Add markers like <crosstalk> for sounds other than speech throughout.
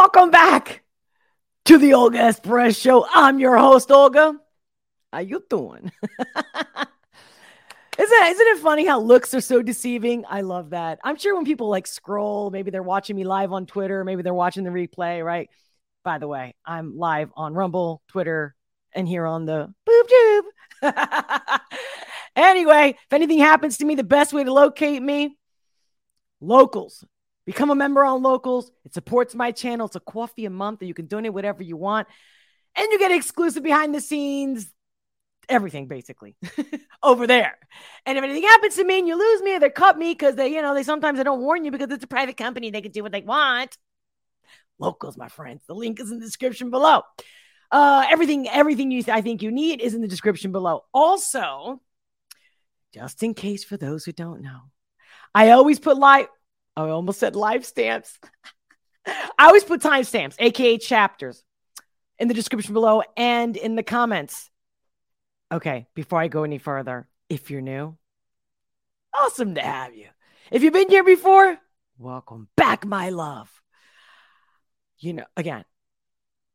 Welcome back to the Olga S. Perez Show. I'm your host, Olga. How you doing? <laughs> Isn't it, isn't it funny how looks are so deceiving? I love that. I'm sure when people like scroll, maybe they're watching me live on Twitter, maybe they're watching the replay, right? By the way, I'm live on Rumble, Twitter, and here on the boob tube. <laughs> anyway, if anything happens to me, the best way to locate me, locals. Become a member on locals. It supports my channel. It's a coffee a month that you can donate whatever you want. And you get exclusive behind the scenes everything basically <laughs> over there. And if anything happens to me and you lose me or they cut me because they, you know, they sometimes they don't warn you because it's a private company, they can do what they want. Locals, my friends. The link is in the description below. Uh, everything, everything you th- I think you need is in the description below. Also, just in case for those who don't know, I always put live. I almost said live stamps. I always put timestamps, aka chapters, in the description below and in the comments. Okay, before I go any further, if you're new, awesome to have you. If you've been here before, welcome back, my love. You know, again,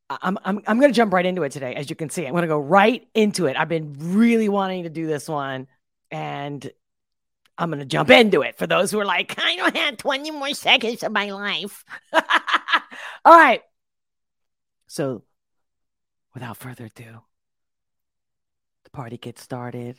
I'm I'm I'm gonna jump right into it today. As you can see, I'm gonna go right into it. I've been really wanting to do this one, and I'm gonna jump into it. For those who are like, I don't have 20 more seconds of my life. <laughs> All right. So, without further ado the party gets started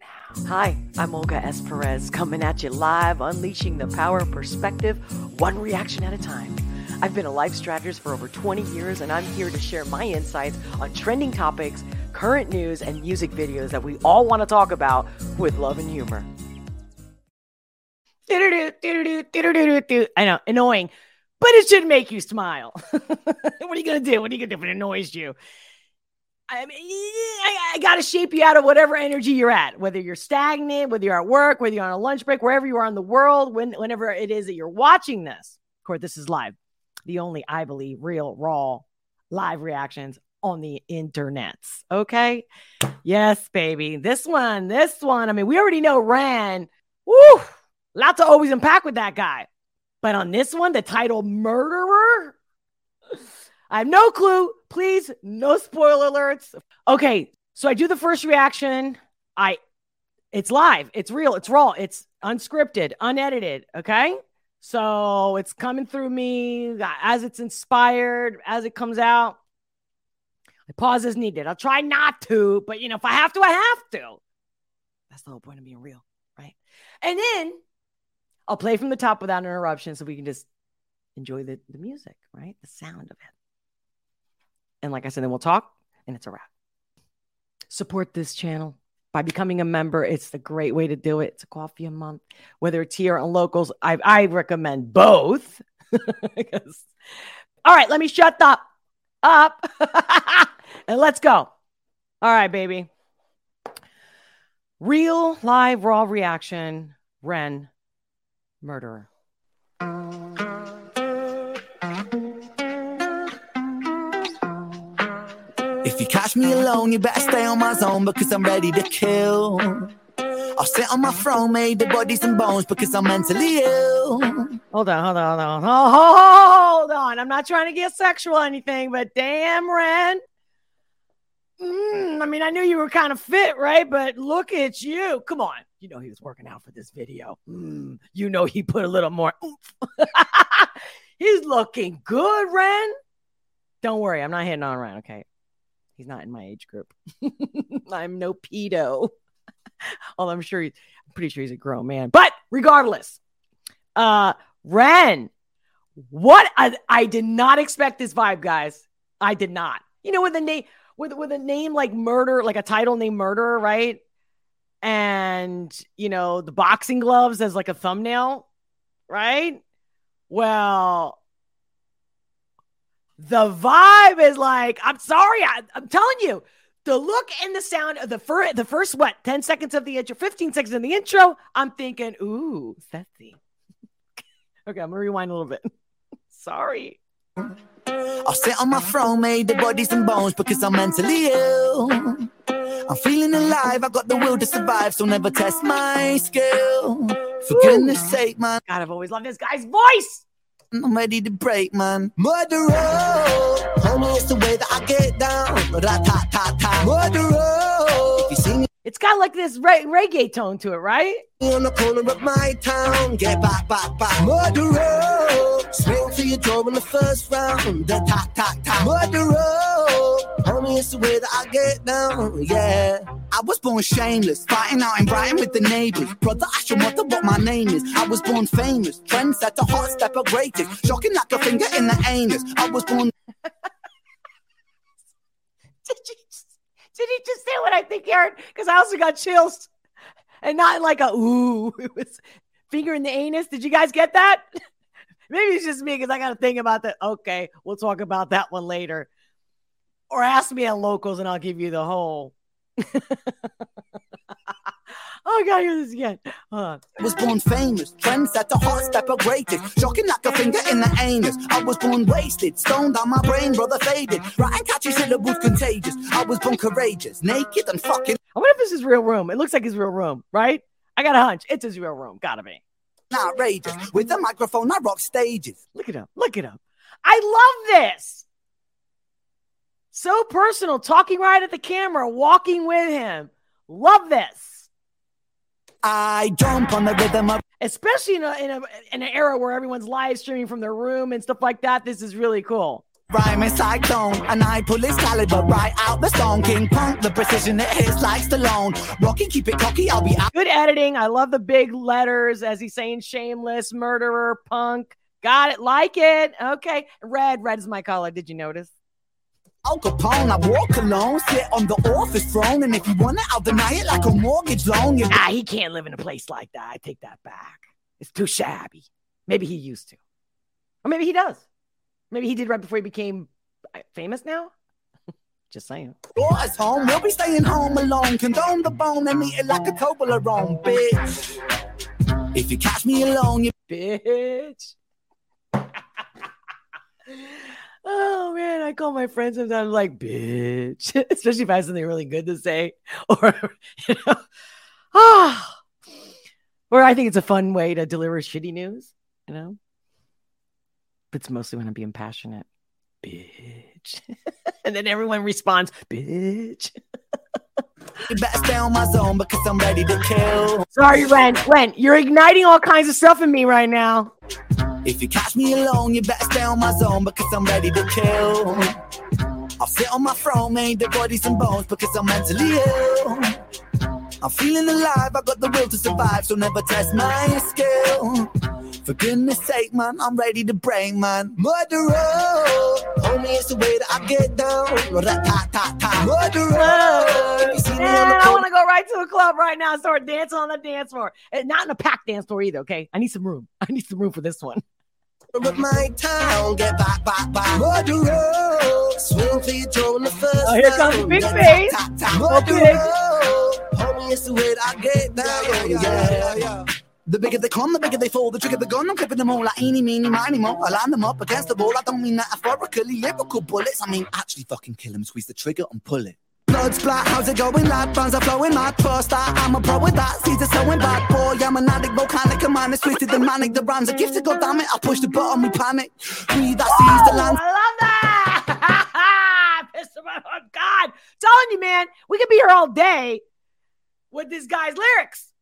now. Hi, I'm Olga S. Perez, coming at you live, unleashing the power of perspective, one reaction at a time. I've been a life strategist for over 20 years, and I'm here to share my insights on trending topics, current news, and music videos that we all want to talk about with love and humor. I know, annoying, but it should make you smile. <laughs> what are you going to do? What are you going to do if it annoys you? I mean, I, I got to shape you out of whatever energy you're at, whether you're stagnant, whether you're at work, whether you're on a lunch break, wherever you are in the world, when, whenever it is that you're watching this. Of course, this is live, the only, I believe, real, raw live reactions on the internets. Okay. Yes, baby. This one, this one. I mean, we already know Ren. Woo! Lot to always unpack with that guy. But on this one, the title Murderer. I have no clue. Please, no spoiler alerts. Okay, so I do the first reaction. I it's live, it's real, it's raw, it's unscripted, unedited, okay? So it's coming through me as it's inspired, as it comes out. I pause as needed. I'll try not to, but you know, if I have to, I have to. That's the whole point of being real, right? And then I'll play from the top without interruption so we can just enjoy the, the music, right? The sound of it. And like I said, then we'll talk and it's a wrap. Support this channel by becoming a member. It's the great way to do it. It's a coffee a month, whether it's here on locals. I, I recommend both. <laughs> All right, let me shut up. Up. <laughs> and let's go. All right, baby. Real live raw reaction. Ren, murderer. If you catch me alone, you better stay on my zone because I'm ready to kill. I'll sit on my throne made the bodies and bones because I'm mentally ill. Hold on, hold on, hold on, hold on. I'm not trying to get sexual or anything, but damn, Ren. Mm, I mean, I knew you were kind of fit, right? But look at you. Come on. You know he was working out for this video. Mm, you know he put a little more <laughs> He's looking good, Ren. Don't worry, I'm not hitting on Ren, okay? He's not in my age group. <laughs> I'm no pedo. <laughs> Although I'm sure he's, I'm pretty sure he's a grown man. But regardless, uh, Ren, what I, I did not expect this vibe, guys. I did not. You know, with a name with with a name like murder, like a title named murderer, right? And you know, the boxing gloves as like a thumbnail, right? Well, the vibe is like, I'm sorry, I, am telling you, the look and the sound of the first, the first what, 10 seconds of the intro, 15 seconds in the intro, I'm thinking, ooh, sexy. <laughs> okay, I'm gonna rewind a little bit. <laughs> sorry. I'll sit on my throne made of bodies and bones because I'm mentally ill. I'm feeling alive, I got the will to survive, so never test my skill. For goodness sake, man. God, I've always loved this guy's voice. I'm ready to break, man. Murderer, homie, it's the way that I get down. Rat-tat-tat-tat. Murderer, if you see me It's got like this re- reggae tone to it, right? on the corner of my town, get back, back, back. Murderer, swing for your door in the first round. The. Murderer, homie, it's the way that I get down, yeah. I was born shameless, fighting out in Brighton with the neighbors. Brother, your mother what my name is. I was born famous, trendsetter, hot stepper, greatest. Shocking like a finger in the anus. I was born <laughs> Did you did he just say what I think, Aaron? Because I also got chills, and not like a ooh. <laughs> It was finger in the anus. Did you guys get that? <laughs> Maybe it's just me because I got to think about that. Okay, we'll talk about that one later, or ask me at locals, and I'll give you the whole. <laughs> oh, I gotta hear this again. Uh, Hold on. was born famous, trendsetter, hot stepper, greatest. Shocking like a finger in the anus. I was born wasted, stoned on my brain, brother faded. Writing catchy syllables contagious. I was born courageous, naked and fucking I wonder if this is real room. It looks like his real room, right? I got a hunch. It's his real room. Gotta be. outrageous. With the microphone, I rock stages. Look at him. Look at him. I love this. So personal, talking right at the camera, walking with him. Love this. I jump on the rhythm of Especially in, a, in, a, in an era where everyone's live streaming from their room and stuff like that. This is really cool. rhyme and cyclone. And I pull his caliber right out the stone. King Punk, the precision it hits like Stallone. Rocky, keep it cocky, I'll be out. Good editing. I love the big letters as he's saying shameless, murderer, punk. Got it. Like it. Okay. Red. Red is my color. Did you notice? Al Capone, I walk alone, sit on the office throne. And if you want it, I'll deny it like a mortgage loan. You Ah, he can't live in a place like that. I take that back. It's too shabby. Maybe he used to. Or maybe he does. Maybe he did right before he became uh, famous now. <laughs> Just saying. Boys home, we'll be staying home alone. Condone the bone and meet it like a Toblerone, bitch. If you catch me alone, you Bitch. Oh man, I call my friends sometimes like bitch, <laughs> especially if I have something really good to say, <laughs> or you know, ah, <sighs> or I think it's a fun way to deliver shitty news, you know. But it's mostly when I'm being passionate, bitch, <laughs> and then everyone responds, bitch. you better stay on my zone because I'm ready to kill. Sorry, Ren. Ren, you're igniting all kinds of stuff in me right now. If you catch me alone, you better stay on my zone because I'm ready to kill. I'll sit on my throne, made the bodies and bones because I'm mentally ill. I'm feeling alive, I got the will to survive, so never test my skill. For goodness sake, man, I'm ready to break, man. Murderer, homie, it's the way that I get down. Murderer, if you see me on Man, I want to go right to a club right now and start dancing on the dance floor. And not in a packed dance floor either, okay? I need some room. <laughs> I need some room for this one. Of my town, get back, back, back. Murderer, swing for your jaw in the first Oh, here comes the big Tat, face. tat, tat. Go homie, it's the way that I get down. Yeah, yeah, The bigger they come, the bigger they fall. The trigger the gun, I'm clipping them all like eeny, meeny, miny, mo. I line them up against the wall. I don't mean metaphorically, lyrical bullets. I mean actually fucking kill them, squeeze the trigger and pull it. Blood splat, how's it going? Lad bands are flowing, first start. I'm a pro with that. Caesar sewing bad boy. I'm an addict, volcanic, a man is twisted and manic. The rhymes are gifted, god damn it. I push the button, we panic. We that sees the oh, land. I love that. <laughs> Pissed. Oh, God. telling you, man, we could be here all day with this guy's lyrics.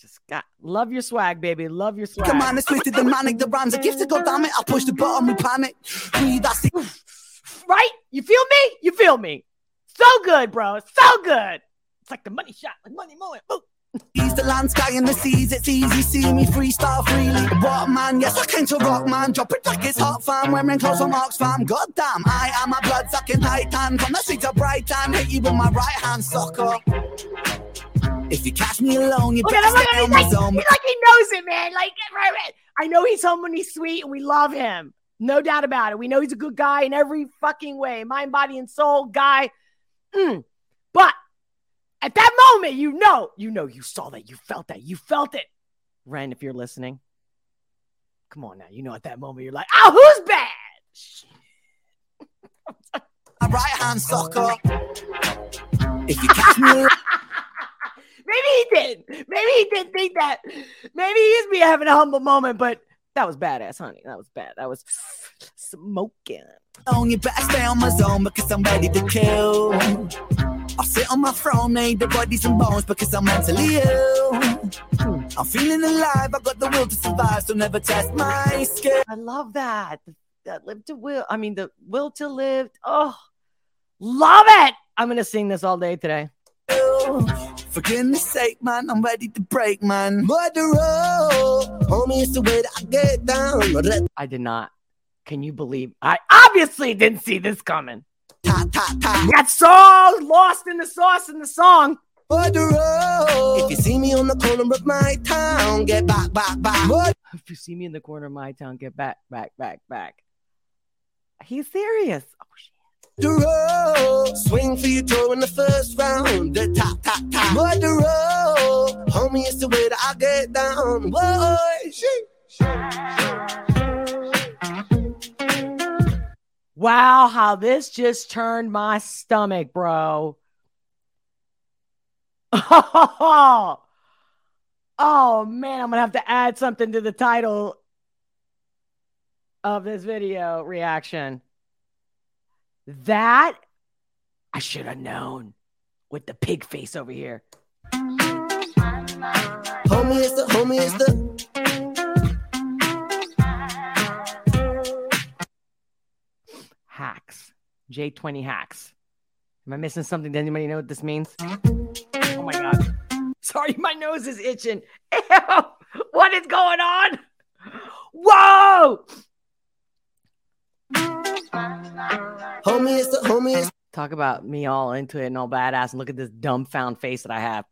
Just got love your swag, baby. Love your swag. Come on, it's twisted and manic. The rhymes are gifted, god damn it. I push the button, we panic. We that see. right? You feel me? You feel me? So good, bro. So good. It's like the money shot, like money moment. Boom. Sees the land, sky, and the seas. It's easy, see me freestyle freely. What man? Yes, I came to rock, man. Drop it like it's hot, fam. Wearing clothes from Oxfam. God damn, I am a blood sucking titan. From the streets of Brighton, hit you with my right hand, sucker. If you catch me alone, you Look better at him. Look stay on He's my like, zone. he's like he knows it, man. Like, right, right. I know he's home someone he's sweet and we love him. No doubt about it. We know he's a good guy in every fucking way. Mind, body, and soul guy. Mm. But at that moment, you know, you know, you saw that, you felt that, you felt it. Ren, if you're listening, come on now. You know, at that moment, you're like, oh, who's bad? Shit. <laughs> My right hand, sucker. If you catch me <laughs> <laughs> Maybe he did. Maybe he didn't think that. Maybe he is me having a humble moment, but That was badass, honey. That was bad. That was smoking. On you better stay on my zone because I'm ready to kill. I'll sit on my throne, made the bodies and bones because I'm mentally ill. I'm feeling alive, I got the will to survive, so never test my skill. I love that. That live to will. I mean, the will to live. Oh, love it. I'm gonna sing this all day today. For goodness sake, man, I'm ready to break, man. Murderer, homie, it's the way that I get down. I did not. Can you believe? I obviously didn't see this coming. Ta ta ta. Got so lost in the sauce in the song. Murderer, if you see me on the corner of my town, get back, back, back. Murderer. If you see me in the corner of my town, get back, back, back, back. He's serious. Oh, shit. Murderer, swing for your toe in the first round. The top, top, top. Murderer, homie, it's the way that I get down. Whoa, shit. Wow, how this just turned my stomach, bro. Oh, <laughs> oh man, I'm gonna have to add something to the title of this video reaction. That I should have known with the pig face over here. Homie, is the, homie, is the. Hacks. J20 hacks. Am I missing something? Does anybody know what this means? Oh my god. Sorry, my nose is itching. <laughs> Ew, what is going on? Whoa! Homie, it's the, homie, it's Talk about me all into it and all badass, and look at this dumbfound face that I have.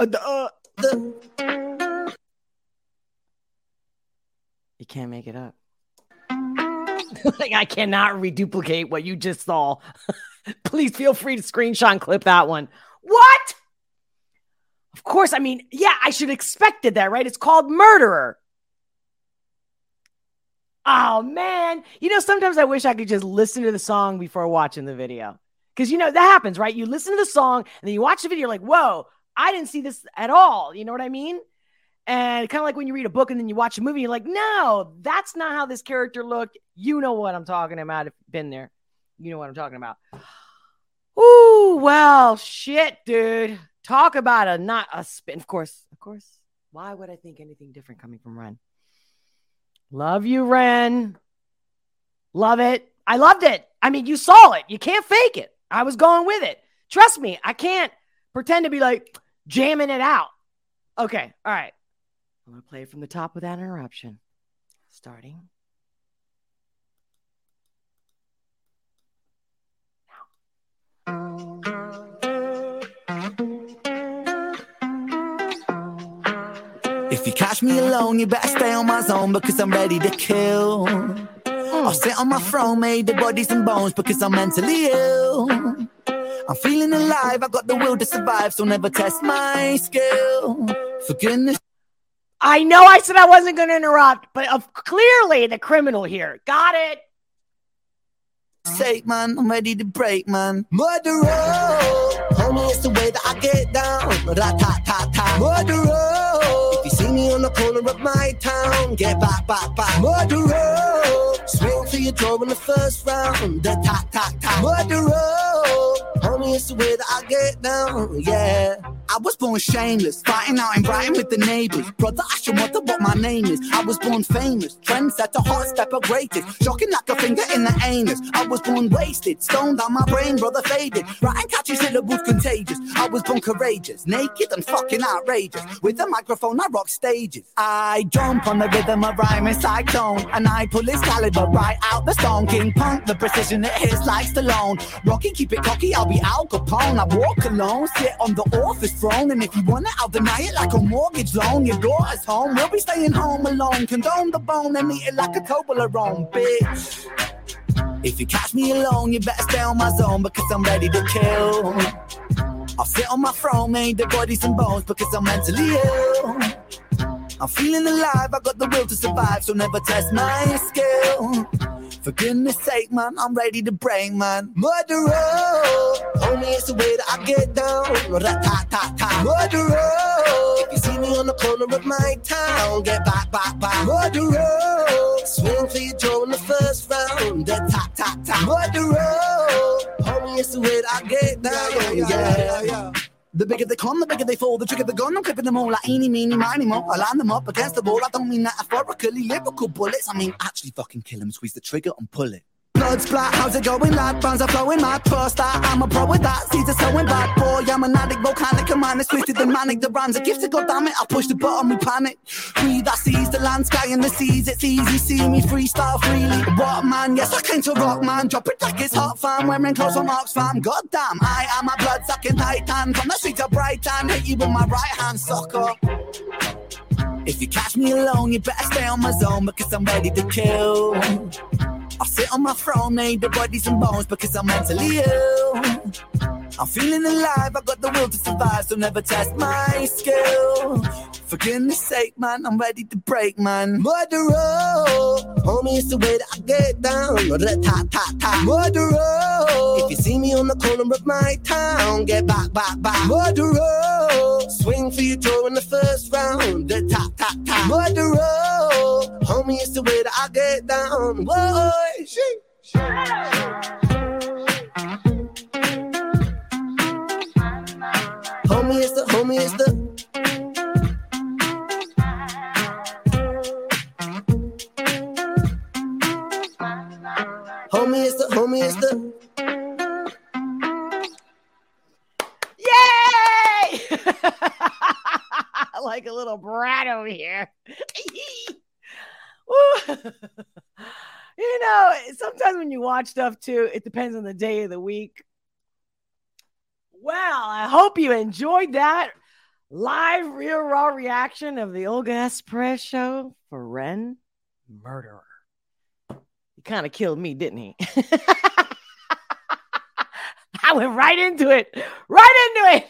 Uh, uh. the. You can't make it up. <laughs> like I cannot reduplicate what you just saw. <laughs> Please feel free to screenshot and clip that one. What? Of course, I mean, yeah, I should expected that, right? It's called murderer. Oh man, you know, sometimes I wish I could just listen to the song before watching the video. Because you know that happens, right? You listen to the song and then you watch the video, like, whoa, I didn't see this at all. You know what I mean? And kind of like when you read a book and then you watch a movie, you're like, no, that's not how this character looked. You know what I'm talking about. If you've been there, you know what I'm talking about. Ooh, well, shit, dude. Talk about a not a spin. Of course, of course. Why would I think anything different coming from Ren? Love you, Ren. Love it. I loved it. I mean, you saw it. You can't fake it. I was going with it. Trust me, I can't pretend to be like jamming it out. Okay, all right. I'm going to play from the top without interruption. Starting. If you catch me alone, you better stay on my zone because I'm ready to kill. Oh. I'll sit on my throne, made of bodies and bones because I'm mentally ill. I'm feeling alive, I got the will to survive, so never test my skill. For goodness I know I said I wasn't going to interrupt, but of clearly the criminal here. Got it. sake, man, I'm ready to break, man. Murderer, homie, it's the way that I get down. Murderer, corner of my town, get back, back, back. Murderer, swing for your door in the first round. The tat, tat, tat. Murderer, homie, it's the way that I get down, yeah. I was born shameless, fighting out and writing with the neighbors. Brother, I should wonder what my name is. I was born famous, trendsetter, hot stepper, greatest. Shocking like a finger in the anus. I was born wasted, stoned on my brain, brother faded. Writing catchy syllables contagious. I was born courageous, naked and fucking outrageous. With a microphone, I rock stages. I jump on the rhythm of rhyming cyclone, and I pull his caliber right out the stone. King Punk, the precision it hits like Stallone. Rocky, keep it cocky, I'll be Al Capone. I walk alone, sit on the office throne, and if you want it, I'll deny it like a mortgage loan. Your daughter's home, we'll be staying home alone. Condone the bone and eat it like a Toblerone, bitch. If you catch me alone, you better stay on my zone because I'm ready to kill. I'll sit on my throne, made the bodies and bones because I'm mentally ill. I'm feeling alive, I got the will to survive, so never test my skill. For goodness sake, man, I'm ready to break, man. Murderer, homie, it's the way that I get down. Rat-tat-tat-tat. Murderer, if you see me on the corner of my town, get back, back, back. Murderer, swing for your jaw in the first round. Tap. Murderer, homie, it's the way that I get down. yeah. yeah, yeah. The bigger they come, the bigger they fall. The trigger the gun, I'm clipping them all like eeny, meeny, miny, mo. I line them up against the wall. I don't mean that metaphorically, lyrical bullets. I mean actually fucking kill them, squeeze the trigger and pull it. Blood splat, how's it going, lad? Bands are flowing my Trust that I'm a pro with that. Caesar sewing bad boy. I'm an addict, volcanic, a man is twisted and manic. The rhymes are gifted, god damn it. I push the button, we panic. Breathe, that sees the land, sky, and the seas. It's easy, see me freestyle freely. What man? Yes, I came to rock, man. Drop it like it's hot, fam. Wearing clothes on marks, fam. God damn, I am a blood sucking titan. From the streets of Brighton, hit you with my right hand, sucker. If you catch me alone, you better stay on my zone because I'm ready to kill. I'll sit on my throne, made the bodies and bones because I'm mentally ill. I'm feeling alive, I got the will to survive, so never test my skill. For goodness sake, man, I'm ready to break, man. Murderer, homie, it's the way that I get down. Ta ta ta, murderer. If you see me on the corner of my town, get back, back, back. Murderer, swing for your jaw in the first round. Ta ta ta, murderer. Homie, it's the way that I get down. Whoa, she. Homie, watch stuff too, it depends on the day of the week. Well, I hope you enjoyed that live, real, raw reaction of the Olga S. Perez show for Ren Murderer. He kind of killed me, didn't he? <laughs> I went right into it, right into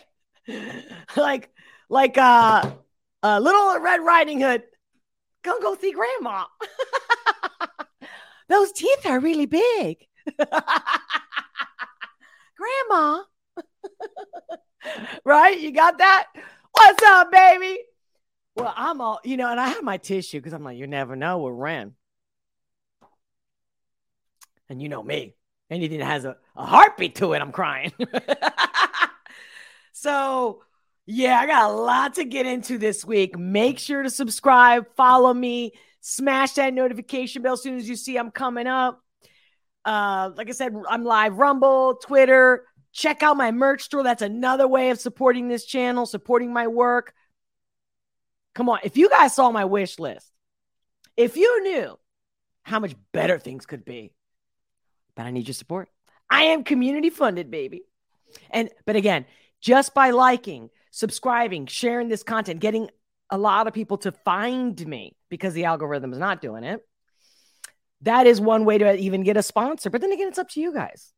it, <laughs> like like uh, uh, little Red Riding Hood. Gonna go see Grandma. <laughs> Those teeth are really big. <laughs> Grandma. <laughs> right? You got that? What's up, baby? Well, I'm all, you know, and I have my tissue because I'm like, you never know with Ren. And you know me, anything that has a, a heartbeat to it, I'm crying. <laughs> so, yeah, I got a lot to get into this week. Make sure to subscribe, follow me, smash that notification bell as soon as you see I'm coming up. Uh, like I said, I'm live Rumble, Twitter. Check out my merch store. That's another way of supporting this channel, supporting my work. Come on, if you guys saw my wish list, if you knew how much better things could be, but I need your support. I am community funded, baby. And but again, just by liking, subscribing, sharing this content, getting a lot of people to find me because the algorithm is not doing it. That is one way to even get a sponsor. But then again, it's up to you guys.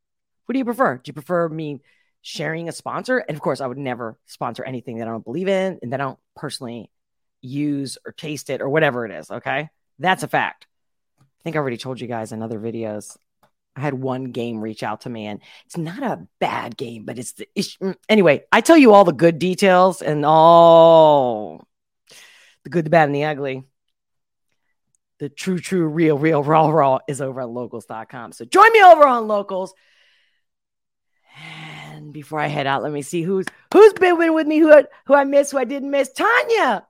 What do you prefer? Do you prefer me sharing a sponsor? And of course, I would never sponsor anything that I don't believe in and that I don't personally use or taste it or whatever it is. Okay. That's a fact. I think I already told you guys in other videos. I had one game reach out to me, and it's not a bad game, but it's the issue. Anyway, I tell you all the good details and all the good, the bad, and the ugly. The true, true, real, real, raw, raw is over at locals.com. So join me over on locals. And before I head out, let me see who's who's been with me, who who I missed, who I didn't miss. Tanya,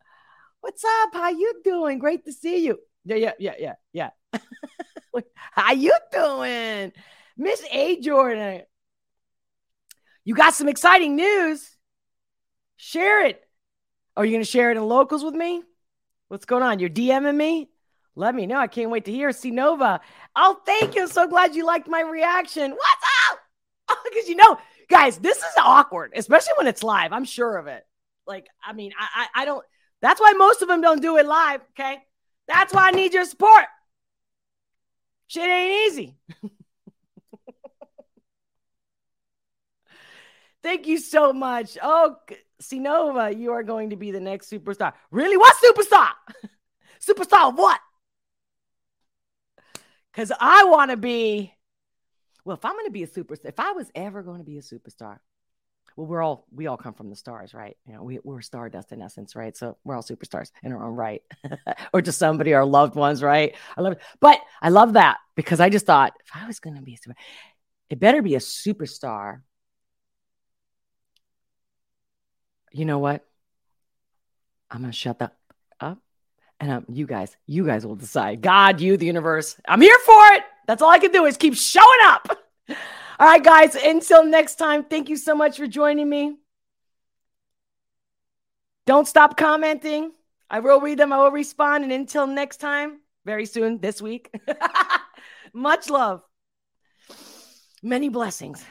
what's up? How you doing? Great to see you. Yeah, yeah, yeah, yeah, yeah. <laughs> How you doing? Miss A Jordan. You got some exciting news. Share it. Are you going to share it in locals with me? What's going on? You're DMing me? Let me know. I can't wait to hear. See Nova. Oh, thank you. I'm so glad you liked my reaction. What's up? <laughs> Oh, because you know, guys, this is awkward, especially when it's live. I'm sure of it. Like, I mean, I, I, I don't. That's why most of them don't do it live. Okay, that's why I need your support. Shit ain't easy. <laughs> Thank you so much. Oh, Sinova, you are going to be the next superstar. Really? What superstar? <laughs> superstar of what? Because I want to be, well, if I'm going to be a superstar, if I was ever going to be a superstar, well, we're all we all come from the stars, right? You know, we, we're stardust in essence, right? So we're all superstars in our own right, <laughs> or just somebody, our loved ones, right? I love it, but I love that because I just thought if I was going to be a super, it better be a superstar. You know what? I'm going to shut that up, and um, you guys, you guys will decide. God, you, the universe, I'm here for it. That's all I can do is keep showing up. <laughs> All right, guys, until next time, thank you so much for joining me. Don't stop commenting. I will read them, I will respond. And until next time, very soon this week, <laughs> much love, many blessings,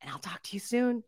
and I'll talk to you soon.